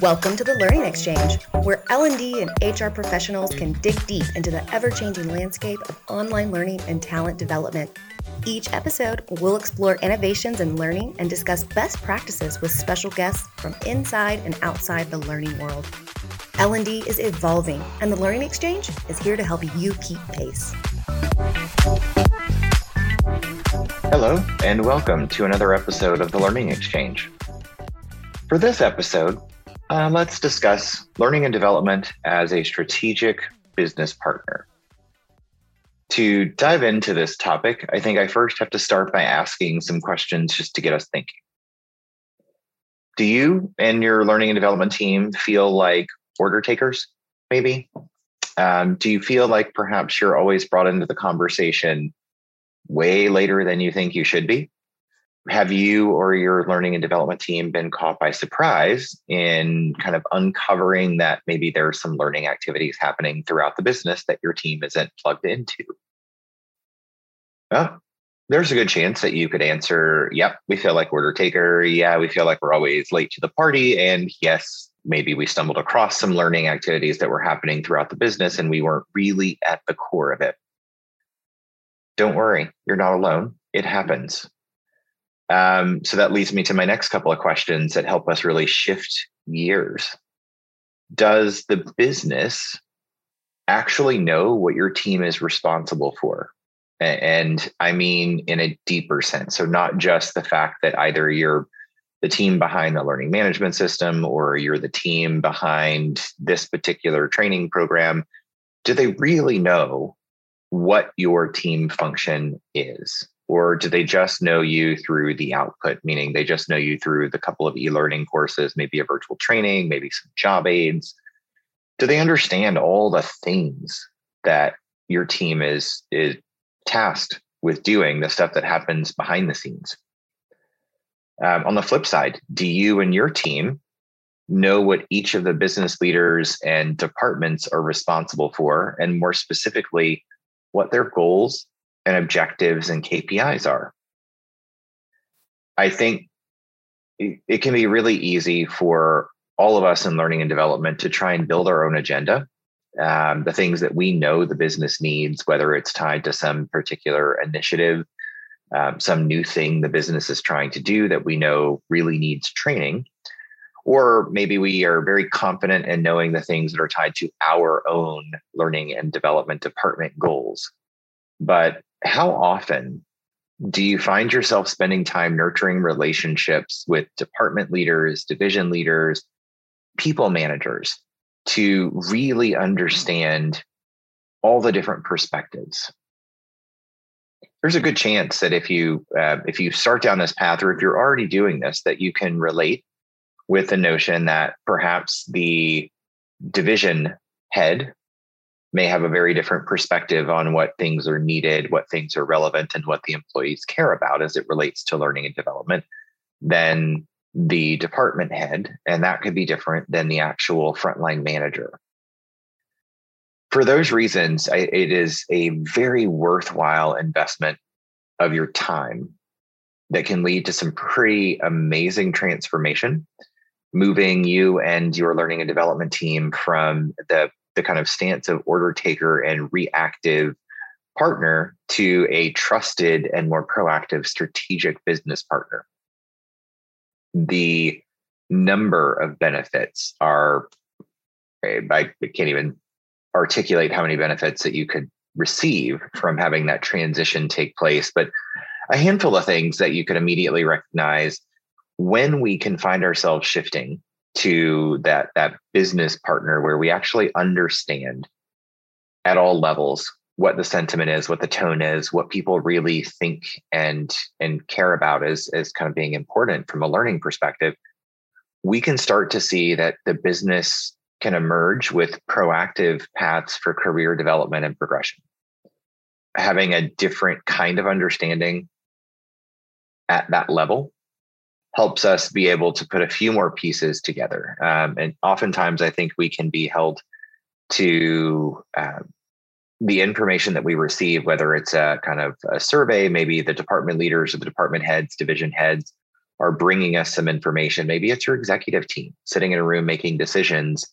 Welcome to the Learning Xchange, where L&D and HR professionals can dig deep into the ever-changing landscape of online learning and talent development. Each episode, we'll explore innovations in learning and discuss best practices with special guests from inside and outside the learning world. L&D is evolving, and the Learning Xchange is here to help you keep pace. Hello, and welcome to another episode of the Learning Xchange. For this episode, uh, let's discuss learning and development as a strategic business partner. To dive into this topic, I think I first have to start by asking some questions just to get us thinking. Do you and your learning and development team feel like order takers, maybe? Um, do you feel like perhaps you're always brought into the conversation way later than you think you should be? Have you or your learning and development team been caught by surprise in kind of uncovering that maybe there are some learning activities happening throughout the business that your team isn't plugged into? Well, there's a good chance that you could answer, yep, we feel like order taker. Yeah, we feel like we're always late to the party. And yes, maybe we stumbled across some learning activities that were happening throughout the business and we weren't really at the core of it don't worry, you're not alone. It happens. Um, so that leads me to my next couple of questions that help us really shift gears. Does the business actually know what your team is responsible for? And I mean in a deeper sense. So, not just the fact that either you're the team behind the learning management system or you're the team behind this particular training program. Do they really know what your team function is? Or do they just know you through the output, meaning they just know you through the couple of e learning courses, maybe a virtual training, maybe some job aids? Do they understand all the things that your team is, is tasked with doing, the stuff that happens behind the scenes? Um, on the flip side, do you and your team know what each of the business leaders and departments are responsible for? And more specifically, what their goals and objectives and KPIs are. I think it, can be really easy for all of us in learning and development to try and build our own agenda. Um, the things that we know the business needs, whether it's tied to some particular initiative, um, some new thing the business is trying to do that we know really needs training, or maybe we are very confident in knowing the things that are tied to our own learning and development department goals. But how often do you find yourself spending time nurturing relationships with department leaders, division leaders, people managers to really understand all the different perspectives? There's a good chance that if you uh, if you start down this path, or if you're already doing this, that you can relate with the notion that perhaps the division head may have a very different perspective on what things are needed, what things are relevant, and what the employees care about as it relates to learning and development than the department head. And that could be different than the actual frontline manager. For those reasons, I, it is a very worthwhile investment of your time that can lead to some pretty amazing transformation moving you and your learning and development team from the the kind of stance of order taker and reactive partner to a trusted and more proactive strategic business partner. The number of benefits are, I can't even articulate how many benefits that you could receive from having that transition take place, but a handful of things that you could immediately recognize when we can find ourselves shifting to that that business partner where we actually understand at all levels what the sentiment is what the tone is what people really think and and care about as as kind of being important from a learning perspective we can start to see that the business can emerge with proactive paths for career development and progression. Having a different kind of understanding at that level helps us be able to put a few more pieces together. Um, and oftentimes, I think we can be held to uh, the information that we receive, whether it's a kind of a survey, maybe the department leaders or the department heads, division heads are bringing us some information. Maybe it's your executive team sitting in a room making decisions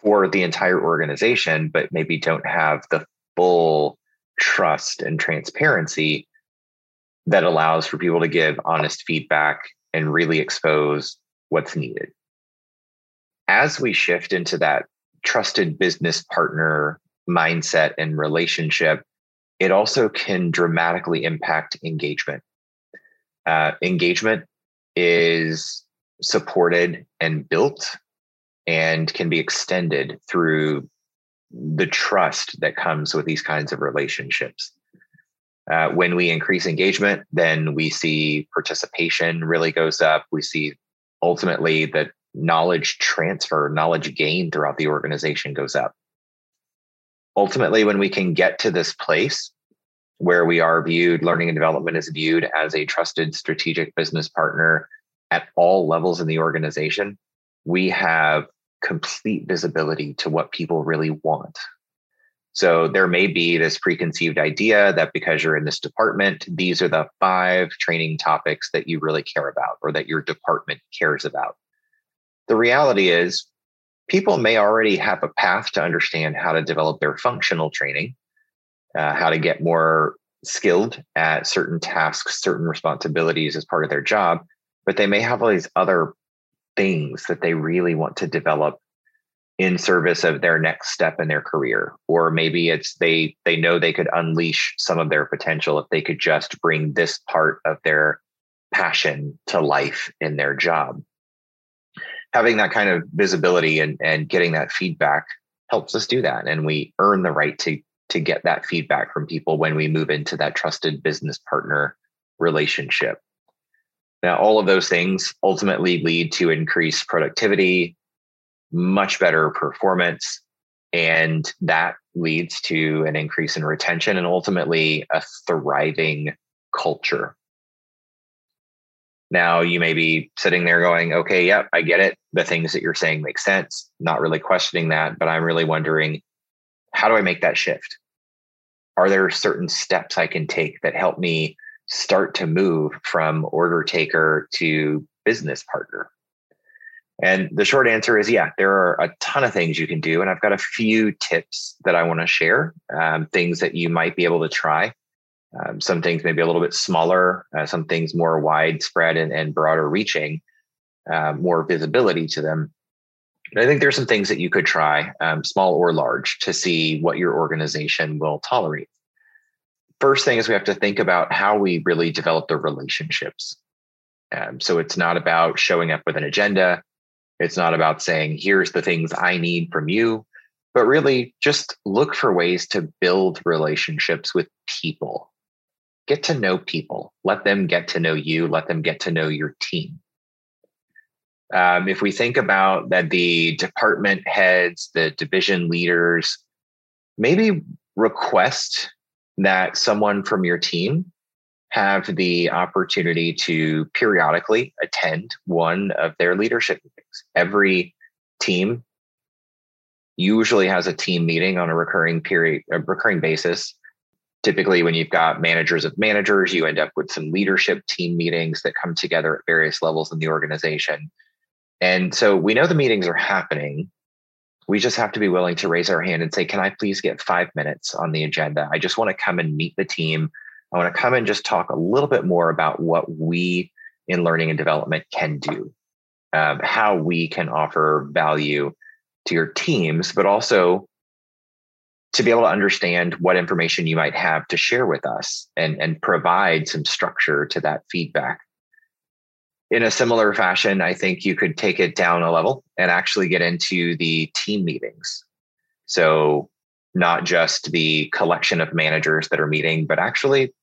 for the entire organization, but maybe don't have the full trust and transparency that allows for people to give honest feedback and really expose what's needed. As we shift into that trusted business partner mindset and relationship, it also can dramatically impact engagement. Uh, engagement is supported and built and can be extended through the trust that comes with these kinds of relationships. Uh, when we increase engagement, then we see participation really goes up. We see ultimately that knowledge transfer, knowledge gain throughout the organization goes up. Ultimately, when we can get to this place where we are viewed, learning and development is viewed as a trusted strategic business partner at all levels in the organization, we have complete visibility to what people really want. So there may be this preconceived idea that because you're in this department, these are the five training topics that you really care about or that your department cares about. The reality is, people may already have a path to understand how to develop their functional training, uh, how to get more skilled at certain tasks, certain responsibilities as part of their job, but they may have all these other things that they really want to develop in service of their next step in their career. Or maybe it's they they know they could unleash some of their potential if they could just bring this part of their passion to life in their job. Having that kind of visibility and and getting that feedback helps us do that. And we earn the right to to get that feedback from people when we move into that trusted business partner relationship. Now, all of those things ultimately lead to increased productivity, much better performance, and that leads to an increase in retention and ultimately a thriving culture. Now, you may be sitting there going, okay, yep, I get it. The things that you're saying make sense. Not really questioning that, but I'm really wondering how do I make that shift? Are there certain steps I can take that help me start to move from order taker to business partner? And the short answer is yeah, there are a ton of things you can do. And I've got a few tips that I want to share, um, things that you might be able to try. Um, some things maybe a little bit smaller, uh, some things more widespread and, and broader reaching, uh, more visibility to them. But I think there's some things that you could try, um, small or large, to see what your organization will tolerate first thing is we have to think about how we really develop the relationships. Um, so it's not about showing up with an agenda. It's not about saying, here's the things I need from you, but really just look for ways to build relationships with people. Get to know people. Let them get to know you. Let them get to know your team. Um, if we think about that, the department heads, the division leaders, maybe request that someone from your team have the opportunity to periodically attend one of their leadership meetings. Every team usually has a team meeting on a recurring period, a recurring basis. Typically, when you've got managers of managers, you end up with some leadership team meetings that come together at various levels in the organization. And so we know the meetings are happening, we just have to be willing to raise our hand and say, Can I please get five minutes on the agenda? I just want to come and meet the team. I want to come and just talk a little bit more about what we in learning and development can do, um, how we can offer value to your teams, but also to be able to understand what information you might have to share with us and, and provide some structure to that feedback in a similar fashion, I think you could take it down a level and actually get into the team meetings. So, not just the collection of managers that are meeting, but actually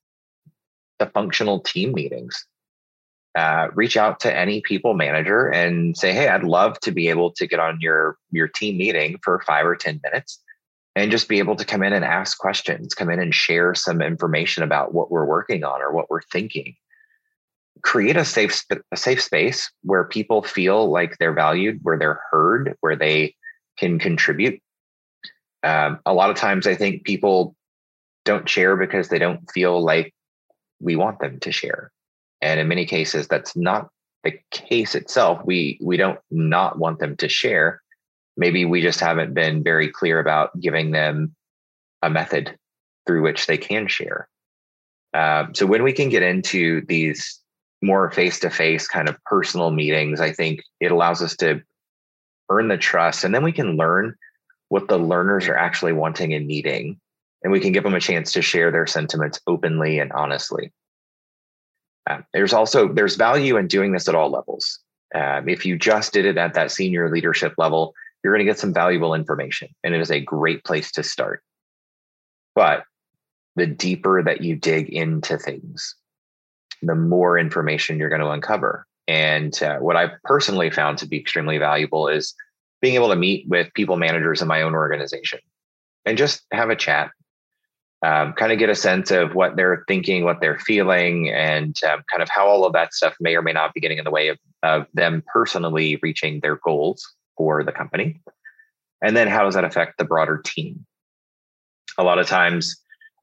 the functional team meetings. Uh, reach out to any people manager and say, "Hey, I'd love to be able to get on your your team meeting for five or ten minutes, and just be able to come in and ask questions, come in and share some information about what we're working on or what we're thinking." create a safe a safe space where people feel like they're valued, where they're heard, where they can contribute. Um, a lot of times, I think people don't share because they don't feel like we want them to share, and in many cases, that's not the case itself, we we don't not want them to share. Maybe we just haven't been very clear about giving them a method through which they can share. Um, so when we can get into these more face-to-face kind of personal meetings, I think it allows us to earn the trust, and then we can learn what the learners are actually wanting and needing, and we can give them a chance to share their sentiments openly and honestly. Uh, there's also there's value in doing this at all levels. Um, if you just did it at that senior leadership level, you're going to get some valuable information, and it is a great place to start. But the deeper that you dig into things, the more information you're going to uncover. And uh, what I've personally found to be extremely valuable is being able to meet with people managers in my own organization and just have a chat um, kind of get a sense of what they're thinking, what they're feeling, and um, kind of how all of that stuff may or may not be getting in the way of, of them personally reaching their goals for the company. And then how does that affect the broader team? A lot of times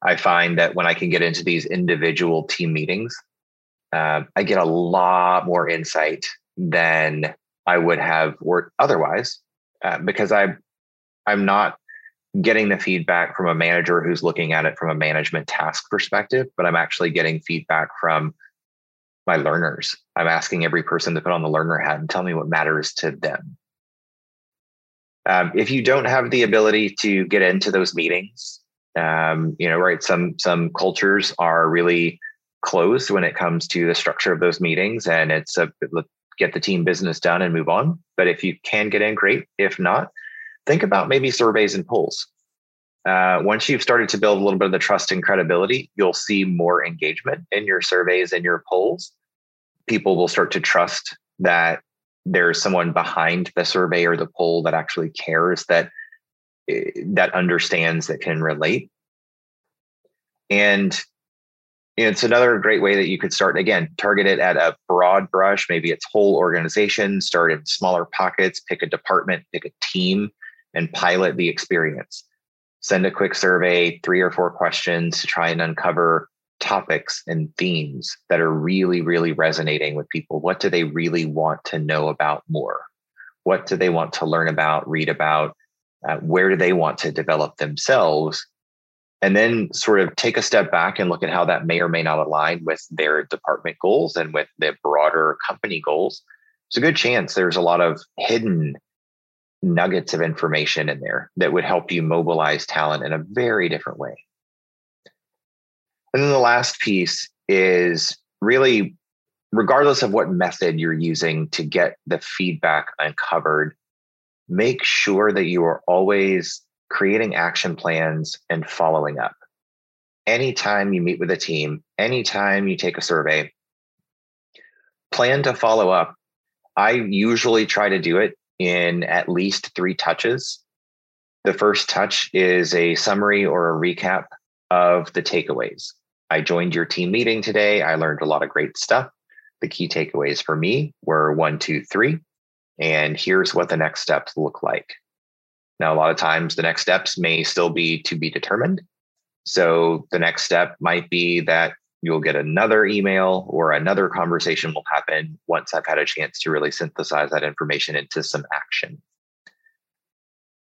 I find that when I can get into these individual team meetings, uh, I get a lot more insight than I would have worked otherwise uh, because I I'm not getting the feedback from a manager who's looking at it from a management task perspective, but I'm actually getting feedback from my learners. I'm asking every person to put on the learner hat and tell me what matters to them. Um, if you don't have the ability to get into those meetings, um, you know, right? Some some cultures are really closed when it comes to the structure of those meetings, and it's a get the team business done and move on. But if you can get in, great. If not, think about maybe surveys and polls. Uh, once you've started to build a little bit of the trust and credibility, you'll see more engagement in your surveys and your polls. People will start to trust that there's someone behind the survey or the poll that actually cares, that eh, that understands, that can relate. And it's another great way that you could start again target it at a broad brush maybe it's whole organization start in smaller pockets pick a department pick a team and pilot the experience. Send a quick survey, three or four questions to try and uncover topics and themes that are really, really resonating with people. What do they really want to know about more? What do they want to learn about, read about? Uh, where do they want to develop themselves? And then sort of take a step back and look at how that may or may not align with their department goals and with the broader company goals. It's a good chance there's a lot of hidden nuggets of information in there that would help you mobilize talent in a very different way. And then the last piece is really, regardless of what method you're using to get the feedback uncovered, make sure that you are always creating action plans and following up. Anytime you meet with a team, anytime you take a survey, plan to follow up. I usually try to do it in at least three touches. The first touch is a summary or a recap of the takeaways. I joined your team meeting today. I learned a lot of great stuff. The key takeaways for me were one, two, three. And here's what the next steps look like. Now, a lot of times the next steps may still be to be determined. So the next step might be that you'll get another email or another conversation will happen once I've had a chance to really synthesize that information into some action.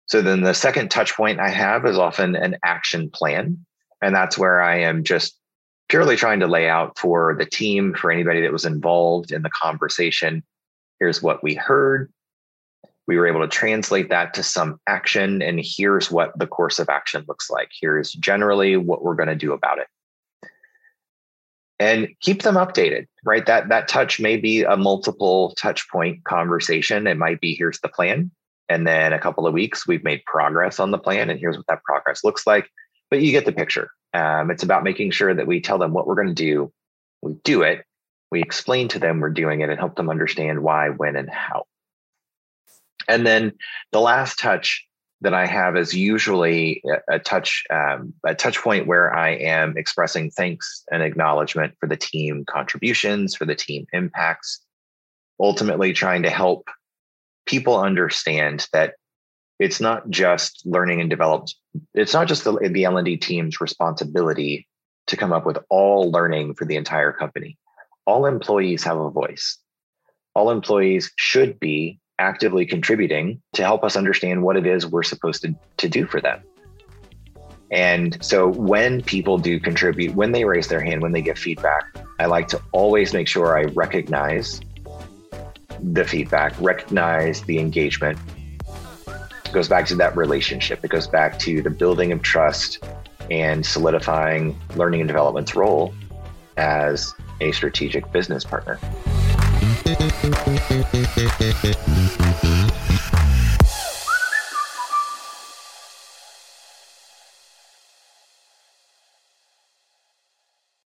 So then the second touch point I have is often an action plan. And that's where I am just purely trying to lay out for the team, for anybody that was involved in the conversation. Here's what we heard. We were able to translate that to some action. And here's what the course of action looks like. Here's generally what we're going to do about it and keep them updated right? That that touch may be a multiple touch point conversation. It might be here's the plan and then a couple of weeks we've made progress on the plan and here's what that progress looks like. But you get the picture. Um, it's about making sure that we tell them what we're going to do. We do it. We explain to them we're doing it and help them understand why when and how. And then the last touch that I have is usually a, touch um, a touch point where I am expressing thanks and acknowledgement for the team contributions, for the team impacts, ultimately trying to help people understand that it's not just learning and developed. It's not just the, the L&D team's responsibility to come up with all learning for the entire company. All employees have a voice. all employees should be actively contributing to help us understand what it is we're supposed to, to do for them. And so when people do contribute, when they raise their hand, when they give feedback, I like to always make sure I recognize the feedback, recognize the engagement. It goes back to that relationship. It goes back to the building of trust and solidifying learning and development's role as a strategic business partner. Thank you.